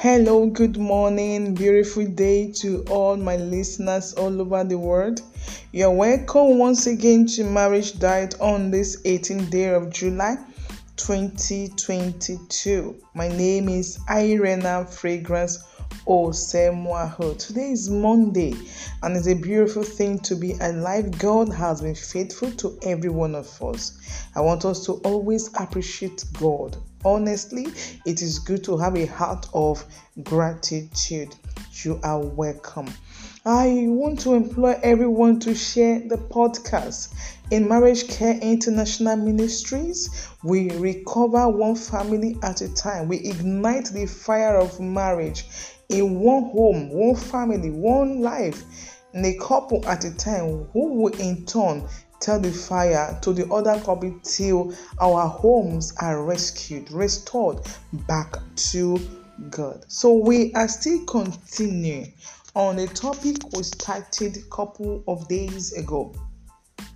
Hello, good morning, beautiful day to all my listeners all over the world. You're welcome once again to Marriage Diet on this 18th day of July 2022. My name is Irena Fragrance Osemwaho. Today is Monday and it's a beautiful thing to be alive. God has been faithful to every one of us. I want us to always appreciate God. Honestly, it is good to have a heart of gratitude. You are welcome. I want to employ everyone to share the podcast. In Marriage Care International Ministries, we recover one family at a time. We ignite the fire of marriage in one home, one family, one life, and a couple at a time who will in turn tell the fire to the other couple till our homes are rescued, restored back to God. So we are still continuing on a topic we started a couple of days ago,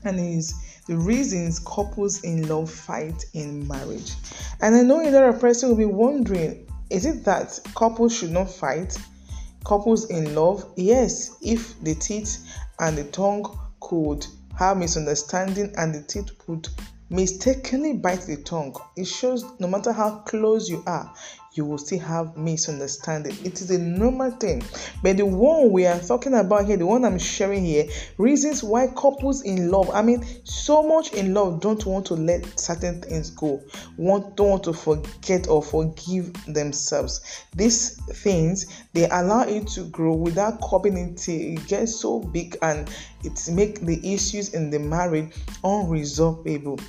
and is the reasons couples in love fight in marriage. And I know a lot of person will be wondering is it that couples should not fight? Couples in love? Yes, if the teeth and the tongue could have misunderstanding and the teeth could mistakenly bite the tongue. It shows no matter how close you are, you will still have misunderstanding. It is a normal thing. But the one we are talking about here, the one I'm sharing here, reasons why couples in love, I mean, so much in love, don't want to let certain things go, want don't want to forget or forgive themselves. These things they allow it to grow without coping it it gets so big and it make the issues in the marriage unresolvable.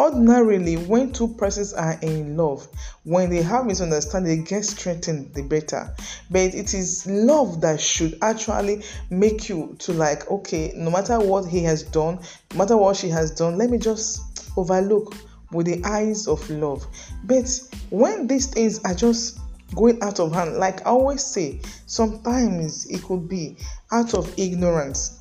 Ordinarily, when two persons are in love, when they have misunderstanding, they get strengthened the better. But it is love that should actually make you to like, okay, no matter what he has done, no matter what she has done, let me just overlook with the eyes of love. But when these things are just going out of hand, like I always say, sometimes it could be out of ignorance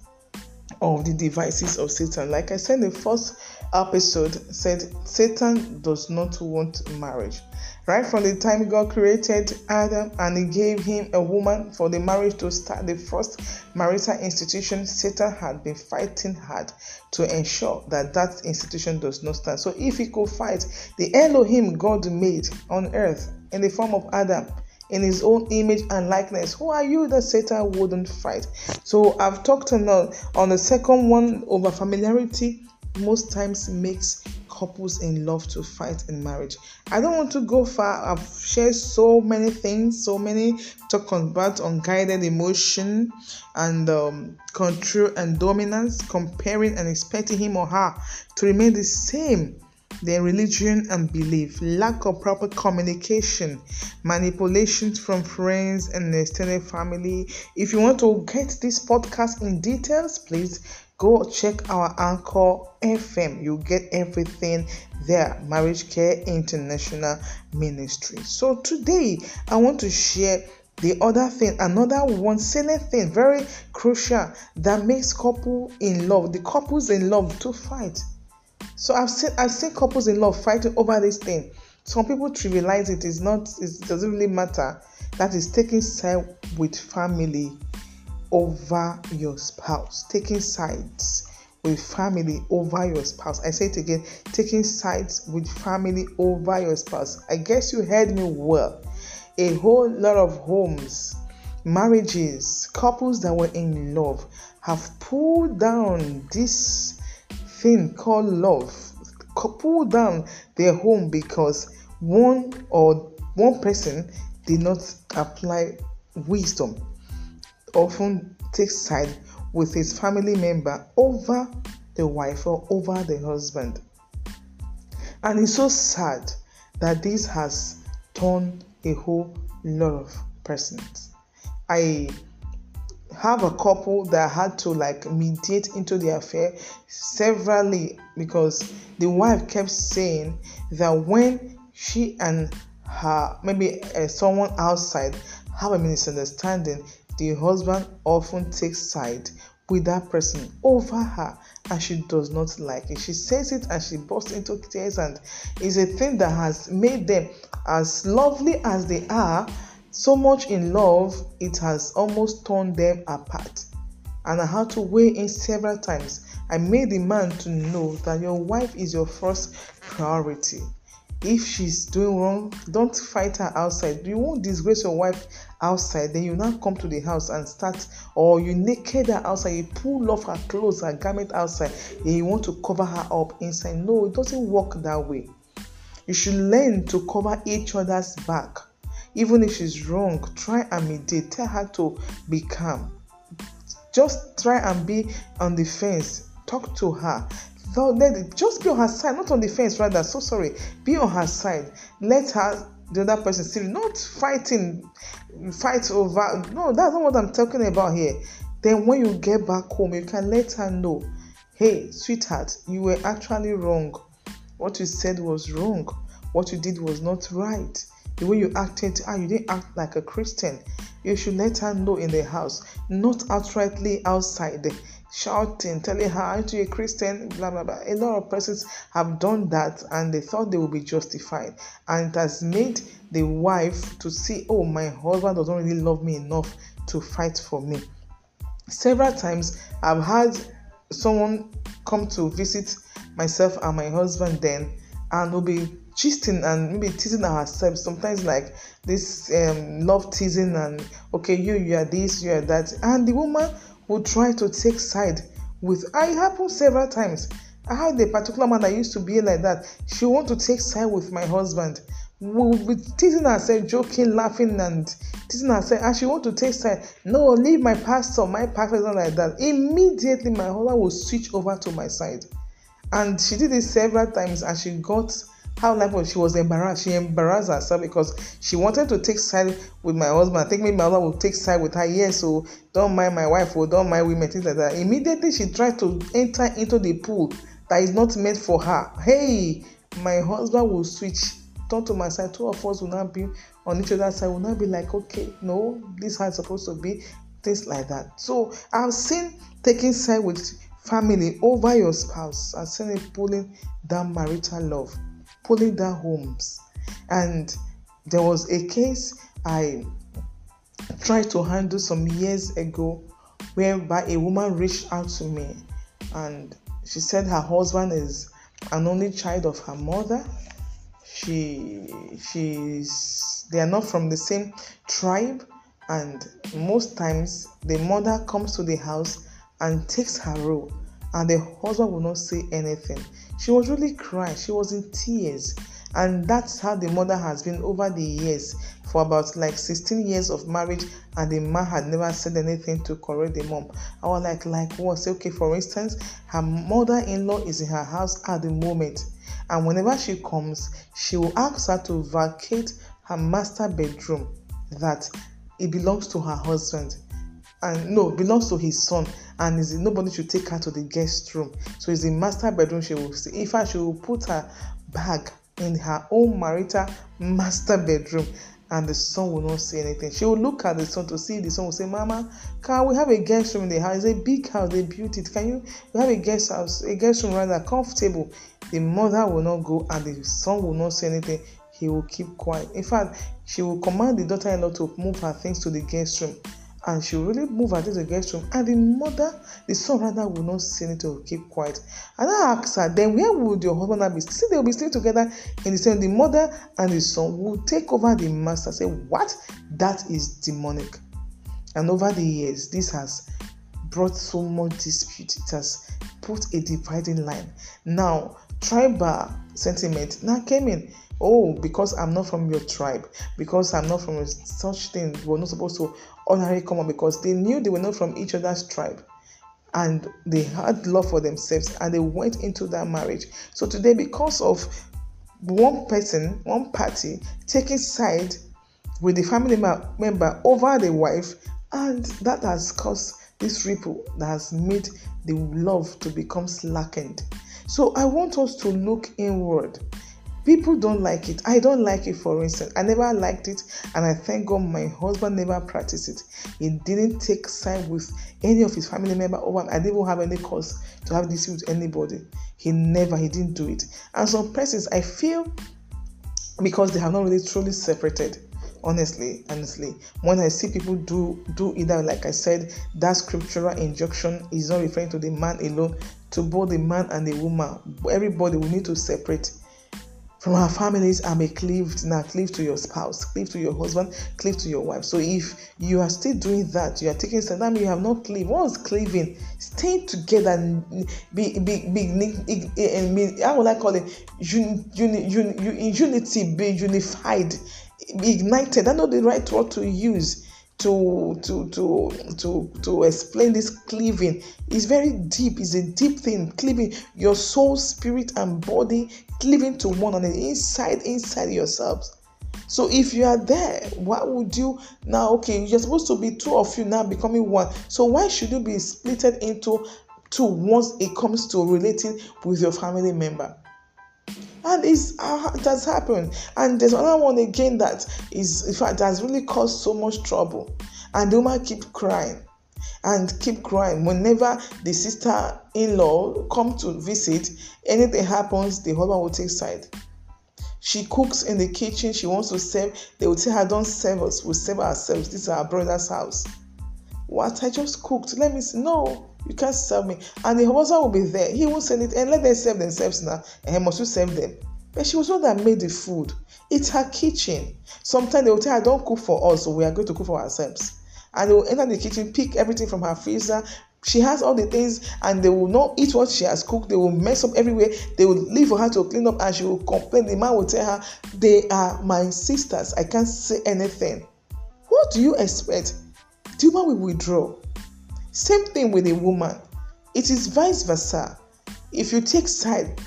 of the devices of Satan. Like I said in the first episode, said Satan does not want marriage. Right from the time God created Adam and He gave him a woman for the marriage to start, the first marital institution, Satan had been fighting hard to ensure that that institution does not stand. So, if he could fight the Elohim God made on earth in the form of Adam, in his own image and likeness. Who are you that Satan wouldn't fight? So I've talked on on the second one over familiarity most times makes couples in love to fight in marriage. I don't want to go far. I've shared so many things, so many talk about unguided emotion and um, control and dominance, comparing and expecting him or her to remain the same their religion and belief, lack of proper communication, manipulations from friends and extended family. If you want to get this podcast in details, please go check our Anchor FM. You get everything there. Marriage Care International Ministry. So today I want to share the other thing, another one salient thing, very crucial that makes couple in love, the couples in love to fight. So I've seen I've seen couples in love fighting over this thing. Some people trivialize it. It's not. It doesn't really matter. That is taking side with family over your spouse. Taking sides with family over your spouse. I say it again. Taking sides with family over your spouse. I guess you heard me well. A whole lot of homes, marriages, couples that were in love have pulled down this thing called love. Pull down their home because one or one person did not apply wisdom. Often takes side with his family member over the wife or over the husband. And it's so sad that this has turned a whole lot of persons. I have a couple that had to like mediate into the affair severally because the wife kept saying that when she and her maybe uh, someone outside have a misunderstanding the husband often takes side with that person over her and she does not like it. She says it and she bursts into tears and it's a thing that has made them as lovely as they are So much in love, it has almost torn them apart. And I had to weigh in several times. I made the man to know that your wife is your first priority. If she's doing wrong, don't fight her outside. You won't disgrace your wife outside. Then you now come to the house and start, or you naked her outside. You pull off her clothes, her garment outside, you want to cover her up inside. No, it doesn't work that way. You should learn to cover each other's back. Even if she's wrong, try and mediate. Tell her to be calm. Just try and be on the fence. Talk to her. So let just be on her side, not on the fence, rather. So sorry. Be on her side. Let her the other person see not fighting, fight over. No, that's not what I'm talking about here. Then when you get back home, you can let her know, hey, sweetheart, you were actually wrong. What you said was wrong. What you did was not right. The way you acted, ah, you didn't act like a Christian. You should let her know in the house, not outrightly outside shouting, telling her, Aren't you a Christian? Blah, blah, blah. A lot of persons have done that and they thought they would be justified. And it has made the wife to see, Oh, my husband doesn't really love me enough to fight for me. Several times I've had someone come to visit myself and my husband then and will be gisting and maybe teasing ourselves. Sometimes like this um, love teasing and okay you you are this you are that. And the woman will try to take side with I happened several times. I had a particular man that used to be like that. She want to take side with my husband. We'll be teasing ourselves joking laughing and teasing ourselves. And she want to take side. No leave my pastor my pastor is not like that. Immediately my husband will switch over to my side. And she did it several times and she got how life was she was embarrassed she embarrassed herself because she wanted to take side with my husband. I think maybe my husband will take side with her. Yes so don't mind my wife or don't mind women things like that. Immediately she tried to enter into the pool that is not meant for her. Hey my husband will switch. Turn to my side. Two of us will not be on each other's side. Will not be like okay no this how it's supposed to be things like that. So i've seen taking side with family over your spouse. I've seen it pulling down marital love pulling down homes. And there was a case I tried to handle some years ago whereby a woman reached out to me and she said her husband is an only child of her mother. She she's they are not from the same tribe and most times the mother comes to the house and takes her role and the husband will not say anything. She was really crying, she was in tears. And that's how the mother has been over the years for about like 16 years of marriage, and the man had never said anything to correct the mom. I was like, like what? Say, okay, for instance, her mother-in-law is in her house at the moment, and whenever she comes, she will ask her to vacate her master bedroom that it belongs to her husband and no belongs to his son and is nobody should take her to the guest room so it's the master bedroom she will see if she will put her bag in her own marital master bedroom and the son will not say anything. She will look at the son to see the son will say, Mama, can we have a guest room in the house? It's a big house, they built it. Can you we have a guest house, a guest room rather comfortable? The mother will not go and the son will not say anything. He will keep quiet. In fact, she will command the daughter-in-law to move her things to the guest room and she really move her to the guest room and the mother the son rather will not say anything to keep quiet. And i ask her then where would your husband been? See they will be staying together in the same the mother and the son will take over the master. Say what? That is demonic. And over the years this has brought so much dispute. It has put a dividing line. Now tribal sentiment now came in oh because i'm not from your tribe because i'm not from such thing we're not supposed to honorary come because they knew they were not from each other's tribe. And they had love for themselves and they went into that marriage. So today because of one person one party taking side with the family member over the wife and that has caused this ripple that has made the love to become slackened. So i want us to look inward People don't like it. I don't like it, for instance. I never liked it, and I thank God my husband never practiced it. He didn't take side with any of his family member over. I didn't have any cause to have this with anybody. He never, he didn't do it. And some persons, I feel because they have not really truly separated. honestly honestly when i see people do do either like i said that scriptural injunction is not referring to the man alone to both the man and the woman everybody will need to separate from our families and be cleaved now cleave to your spouse cleave to your husband cleave to your wife. So if you are still doing that you are taking some time you have not cleaved. What's cleaving stay together and be be be, be, how would i call it? Un, un, un, unity be unified be ignited. I know the right word to use to to to to to explain this cleaving. Is very deep. It's a deep thing cleaving your soul spirit and body cleaving to one another inside inside yourselves. So if you are there why would you now okay you're supposed to be two of you now becoming one. So why should you be splitted into two once it comes to relating with your family member and it's uh, it has happened. And there's another one again that is in fact has really caused so much trouble. And the woman keep crying. And keep crying. Whenever the sister-in-law come to visit anything happens the husband will take side. She cooks in the kitchen. She wants to serve. They will tell her don't serve us. We'll serve ourselves. This is our brother's house. What? I just cooked. Let me see. No you can't serve me. And the husband will be there. He won't send it and let them serve themselves now. And he must serve them. But she was one that made the food. It's her kitchen. Sometimes they will tell her, don't cook for us, so we are going to cook for ourselves. And they will enter the kitchen, pick everything from her freezer. She has all the things, and they will not eat what she has cooked. They will mess up everywhere. They will leave for her to clean up, and she will complain. The man will tell her, They are my sisters. I can't say anything. What do you expect? The woman will withdraw. Same thing with a woman. It is vice versa. If you take side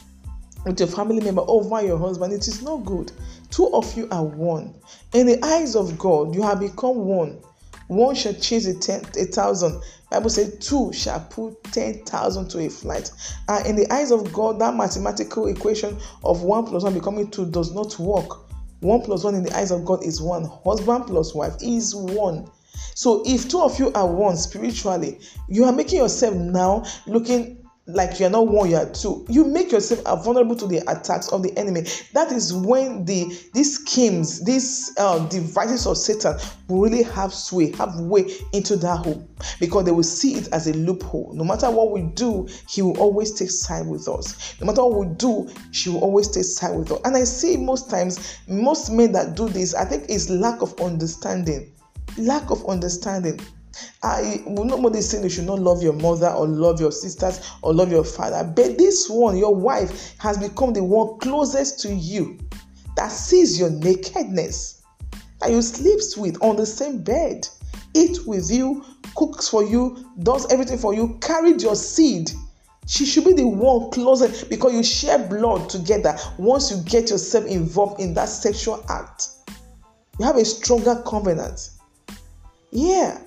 with your family member over your husband, it is not good. Two of you are one. In the eyes of God, you have become one. One shall chase a, ten, a thousand. Bible says two shall put ten thousand to a flight. And in the eyes of God, that mathematical equation of one plus one becoming two does not work. One plus one in the eyes of God is one. Husband plus wife is one. So if two of you are one spiritually, you are making yourself now looking like you're not one, you're two. You make yourself vulnerable to the attacks of the enemy. That is when the these schemes, these uh, devices of Satan will really have sway, have way into that home because they will see it as a loophole. No matter what we do, he will always take side with us. No matter what we do, she will always take side with us. And I see most times, most men that do this, I think, is lack of understanding lack of understanding. I will nobody saying you should not love your mother or love your sisters or love your father, but this one, your wife, has become the one closest to you that sees your nakedness, that you sleeps with on the same bed, eat with you, cooks for you, does everything for you, carried your seed. She should be the one closest because you share blood together once you get yourself involved in that sexual act. You have a stronger covenant. Yeah.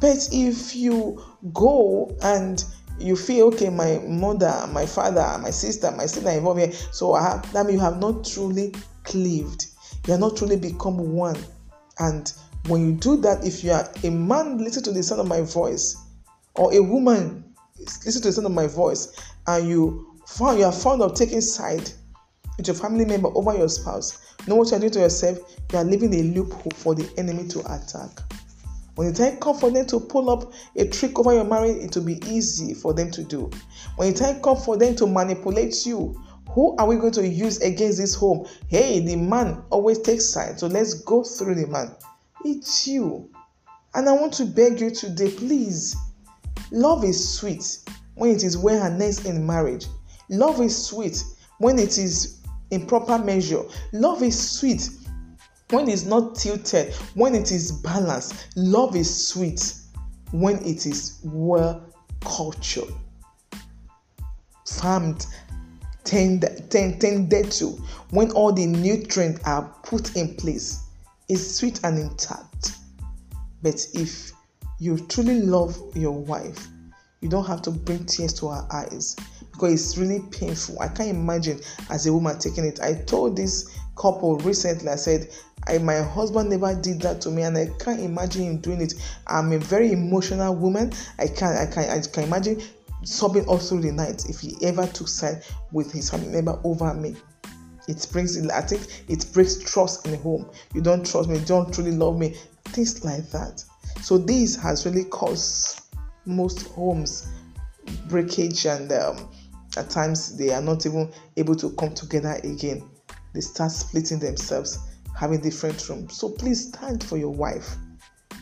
But if you go and you feel okay, my mother, my father, my sister, my sister involved here, so I have, that means you have not truly cleaved. You have not truly become one. And when you do that, if you are a man, listen to the sound of my voice, or a woman, listen to the sound of my voice, and you found you are fond of taking side with your family member over your spouse, know what you are doing to yourself? You are leaving a loophole for the enemy to attack. When the time for them to pull up a trick over your marriage, it will be easy for them to do. When the time for them to manipulate you, who are we going to use against this home? Hey, the man always takes sides, so let's go through the man. It's you. And I want to beg you today, please. Love is sweet when it is well harnessed in marriage. Love is sweet when it is in proper measure. Love is sweet when it's not tilted, when it is balanced. Love is sweet when it is well cultured, farmed, tended, tended to, when all the nutrients are put in place. It's sweet and intact. But if you truly love your wife, you don't have to bring tears to her eyes because it's really painful. I can't imagine as a woman taking it. I told this couple recently, I said, I, my husband never did that to me, and I can't imagine him doing it. I'm a very emotional woman. I can't, I can, I can imagine sobbing all through the night if he ever took side with his family member over me. It brings, I think, it breaks trust in the home. You don't trust me, you don't truly love me, things like that. So this has really caused most homes breakage, and um, at times they are not even able to come together again. They start splitting themselves, having different rooms. So please stand for your wife.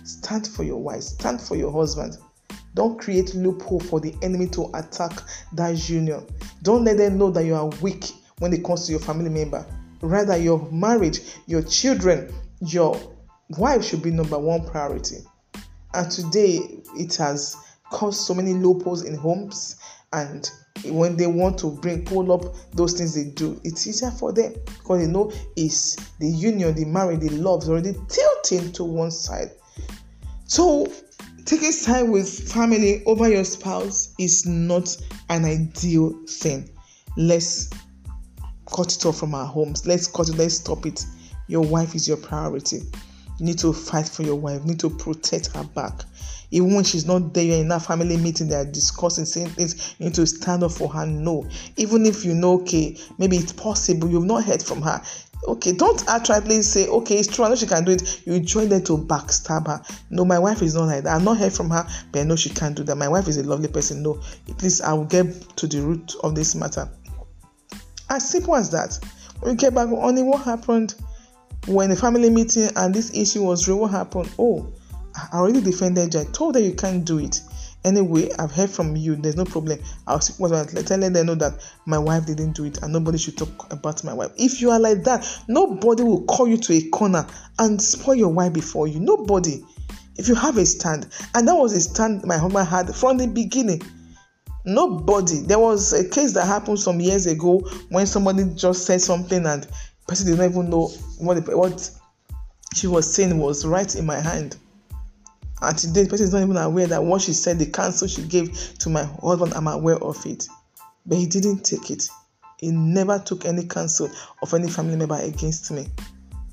Stand for your wife. Stand for your husband. Don't create loophole for the enemy to attack that union. Don't let them know that you are weak when it comes to your family member. Rather, your marriage, your children, your wife should be number one priority. And today, it has caused so many loopholes in homes. And when they want to bring pull up those things they do, it's easier for them because they know it's the union, the marriage, the love is already tilting to one side. So taking side with family over your spouse is not an ideal thing. Let's cut it off from our homes. Let's cut it, let's stop it. Your wife is your priority. You need to fight for your wife, you need to protect her back. Even when she's not there, you're in that family meeting, they're discussing, saying things, you need to stand up for her. No. Even if you know, okay, maybe it's possible, you've not heard from her. Okay, don't outrightly say, okay, it's true, I know she can do it. You join them to backstab her. No, my wife is not like that. I've not heard from her, but I know she can't do that. My wife is a lovely person. No, please, I will get to the root of this matter. As simple as that. When we get back, only what happened when the family meeting and this issue was real, what happened? Oh, I already defended you. I told her you can't do it. Anyway, I've heard from you. There's no problem. I'll speak with telling them know that my wife didn't do it and nobody should talk about my wife. If you are like that, nobody will call you to a corner and spoil your wife before you. Nobody. If you have a stand, and that was a stand my husband had from the beginning. Nobody. There was a case that happened some years ago when somebody just said something and person did not even know what the, what she was saying was right in my hand. And today, the person is not even aware that what she said, the counsel she gave to my husband, I'm aware of it. But he didn't take it. He never took any counsel of any family member against me.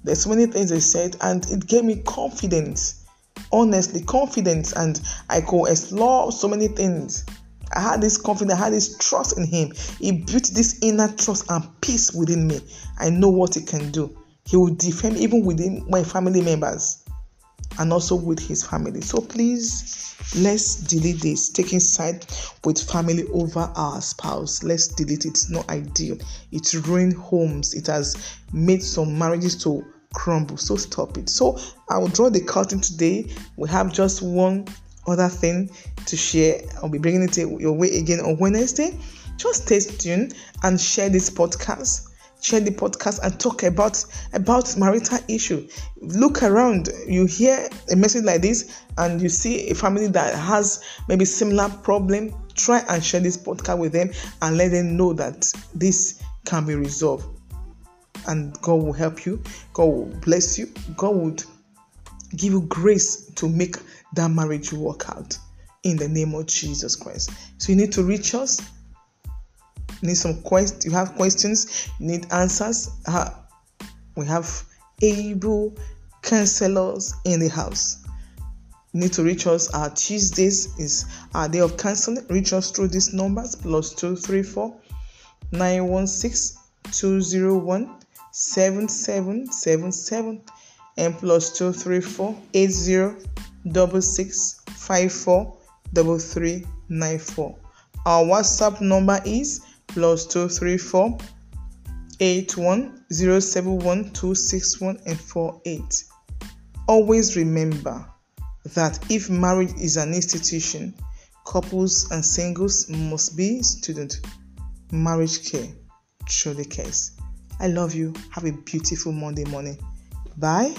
There's so many things they said, and it gave me confidence. Honestly, confidence, and I could explore so many things. I had this confidence, I had this trust in him. He built this inner trust and peace within me. I know what he can do. He will defend even within my family members and also with his family. So please, let's delete this taking side with family over our spouse. Let's delete it. It's not ideal. It's ruined homes. It has made some marriages to crumble. So stop it. So I will draw the curtain today. We have just one other thing to share. I'll be bringing it your way again on Wednesday. Just stay tuned and share this podcast share the podcast and talk about about marital issue. Look around you hear a message like this and you see a family that has maybe similar problem try and share this podcast with them and let them know that this can be resolved. And god will help you god will bless you god would give you grace to make that marriage work out in the name of jesus christ. So you need to reach us need some questions, you have questions, you need answers. Uh, we have able counselors in the house. You need to reach us. Our Tuesdays is our day of counseling. Reach us through these numbers plus 234 916 201 7777 and plus 234 8066 54 Our WhatsApp number is plus 234 81071 and 48. Always remember that if marriage is an institution, couples and singles must be student. Marriage care truly cares. I love you. Have a beautiful Monday morning. Bye.